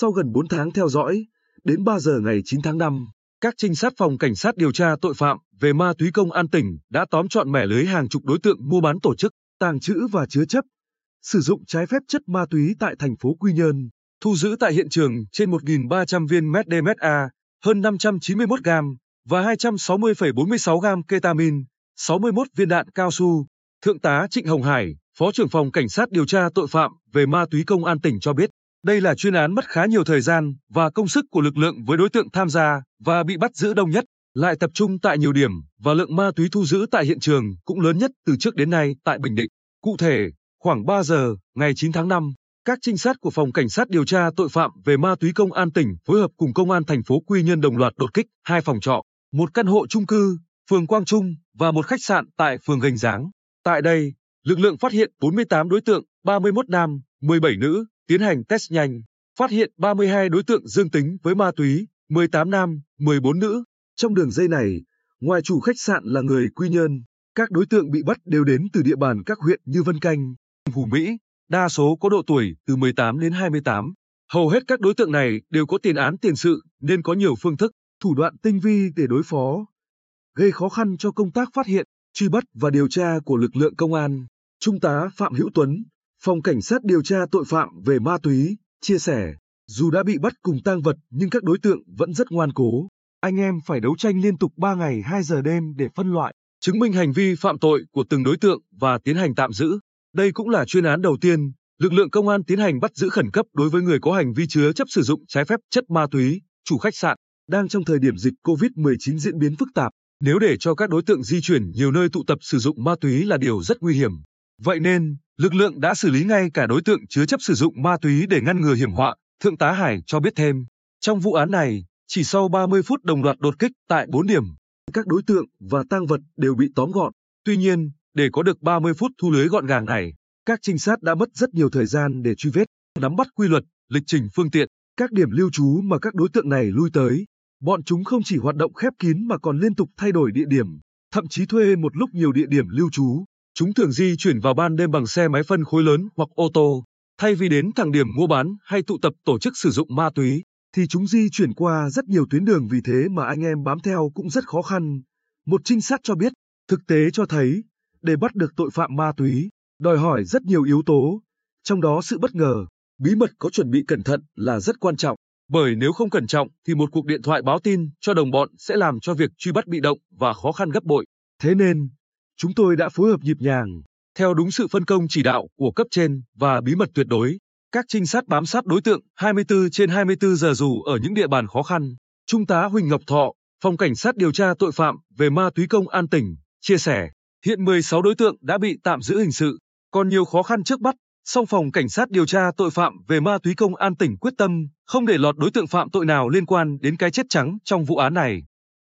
Sau gần 4 tháng theo dõi, đến 3 giờ ngày 9 tháng 5, các trinh sát phòng cảnh sát điều tra tội phạm về ma túy công an tỉnh đã tóm trọn mẻ lưới hàng chục đối tượng mua bán tổ chức, tàng trữ và chứa chấp, sử dụng trái phép chất ma túy tại thành phố Quy Nhơn, thu giữ tại hiện trường trên 1.300 viên MDMA, hơn 591 gram và 260,46 gram ketamin, 61 viên đạn cao su. Thượng tá Trịnh Hồng Hải, Phó trưởng phòng Cảnh sát điều tra tội phạm về ma túy công an tỉnh cho biết, đây là chuyên án mất khá nhiều thời gian và công sức của lực lượng với đối tượng tham gia và bị bắt giữ đông nhất, lại tập trung tại nhiều điểm và lượng ma túy thu giữ tại hiện trường cũng lớn nhất từ trước đến nay tại Bình Định. Cụ thể, khoảng 3 giờ ngày 9 tháng 5, các trinh sát của phòng cảnh sát điều tra tội phạm về ma túy công an tỉnh phối hợp cùng công an thành phố Quy Nhơn đồng loạt đột kích hai phòng trọ, một căn hộ chung cư, phường Quang Trung và một khách sạn tại phường Gành Giáng. Tại đây, lực lượng phát hiện 48 đối tượng, 31 nam, 17 nữ, tiến hành test nhanh, phát hiện 32 đối tượng dương tính với ma túy, 18 nam, 14 nữ. Trong đường dây này, ngoài chủ khách sạn là người Quy Nhơn, các đối tượng bị bắt đều đến từ địa bàn các huyện như Vân Canh, Phú Mỹ, đa số có độ tuổi từ 18 đến 28. Hầu hết các đối tượng này đều có tiền án tiền sự nên có nhiều phương thức, thủ đoạn tinh vi để đối phó, gây khó khăn cho công tác phát hiện, truy bắt và điều tra của lực lượng công an. Trung tá Phạm Hữu Tuấn, Phòng Cảnh sát điều tra tội phạm về ma túy, chia sẻ, dù đã bị bắt cùng tang vật nhưng các đối tượng vẫn rất ngoan cố. Anh em phải đấu tranh liên tục 3 ngày 2 giờ đêm để phân loại, chứng minh hành vi phạm tội của từng đối tượng và tiến hành tạm giữ. Đây cũng là chuyên án đầu tiên, lực lượng công an tiến hành bắt giữ khẩn cấp đối với người có hành vi chứa chấp sử dụng trái phép chất ma túy, chủ khách sạn, đang trong thời điểm dịch COVID-19 diễn biến phức tạp. Nếu để cho các đối tượng di chuyển nhiều nơi tụ tập sử dụng ma túy là điều rất nguy hiểm. Vậy nên, lực lượng đã xử lý ngay cả đối tượng chứa chấp sử dụng ma túy để ngăn ngừa hiểm họa, Thượng tá Hải cho biết thêm. Trong vụ án này, chỉ sau 30 phút đồng loạt đột kích tại 4 điểm, các đối tượng và tang vật đều bị tóm gọn. Tuy nhiên, để có được 30 phút thu lưới gọn gàng này, các trinh sát đã mất rất nhiều thời gian để truy vết, nắm bắt quy luật, lịch trình phương tiện, các điểm lưu trú mà các đối tượng này lui tới. Bọn chúng không chỉ hoạt động khép kín mà còn liên tục thay đổi địa điểm, thậm chí thuê một lúc nhiều địa điểm lưu trú. Chúng thường di chuyển vào ban đêm bằng xe máy phân khối lớn hoặc ô tô, thay vì đến thẳng điểm mua bán hay tụ tập tổ chức sử dụng ma túy, thì chúng di chuyển qua rất nhiều tuyến đường vì thế mà anh em bám theo cũng rất khó khăn. Một trinh sát cho biết, thực tế cho thấy, để bắt được tội phạm ma túy, đòi hỏi rất nhiều yếu tố, trong đó sự bất ngờ, bí mật có chuẩn bị cẩn thận là rất quan trọng. Bởi nếu không cẩn trọng thì một cuộc điện thoại báo tin cho đồng bọn sẽ làm cho việc truy bắt bị động và khó khăn gấp bội. Thế nên, chúng tôi đã phối hợp nhịp nhàng, theo đúng sự phân công chỉ đạo của cấp trên và bí mật tuyệt đối. Các trinh sát bám sát đối tượng 24 trên 24 giờ dù ở những địa bàn khó khăn. Trung tá Huỳnh Ngọc Thọ, Phòng Cảnh sát điều tra tội phạm về ma túy công an tỉnh, chia sẻ, hiện 16 đối tượng đã bị tạm giữ hình sự, còn nhiều khó khăn trước bắt, song phòng cảnh sát điều tra tội phạm về ma túy công an tỉnh quyết tâm không để lọt đối tượng phạm tội nào liên quan đến cái chết trắng trong vụ án này.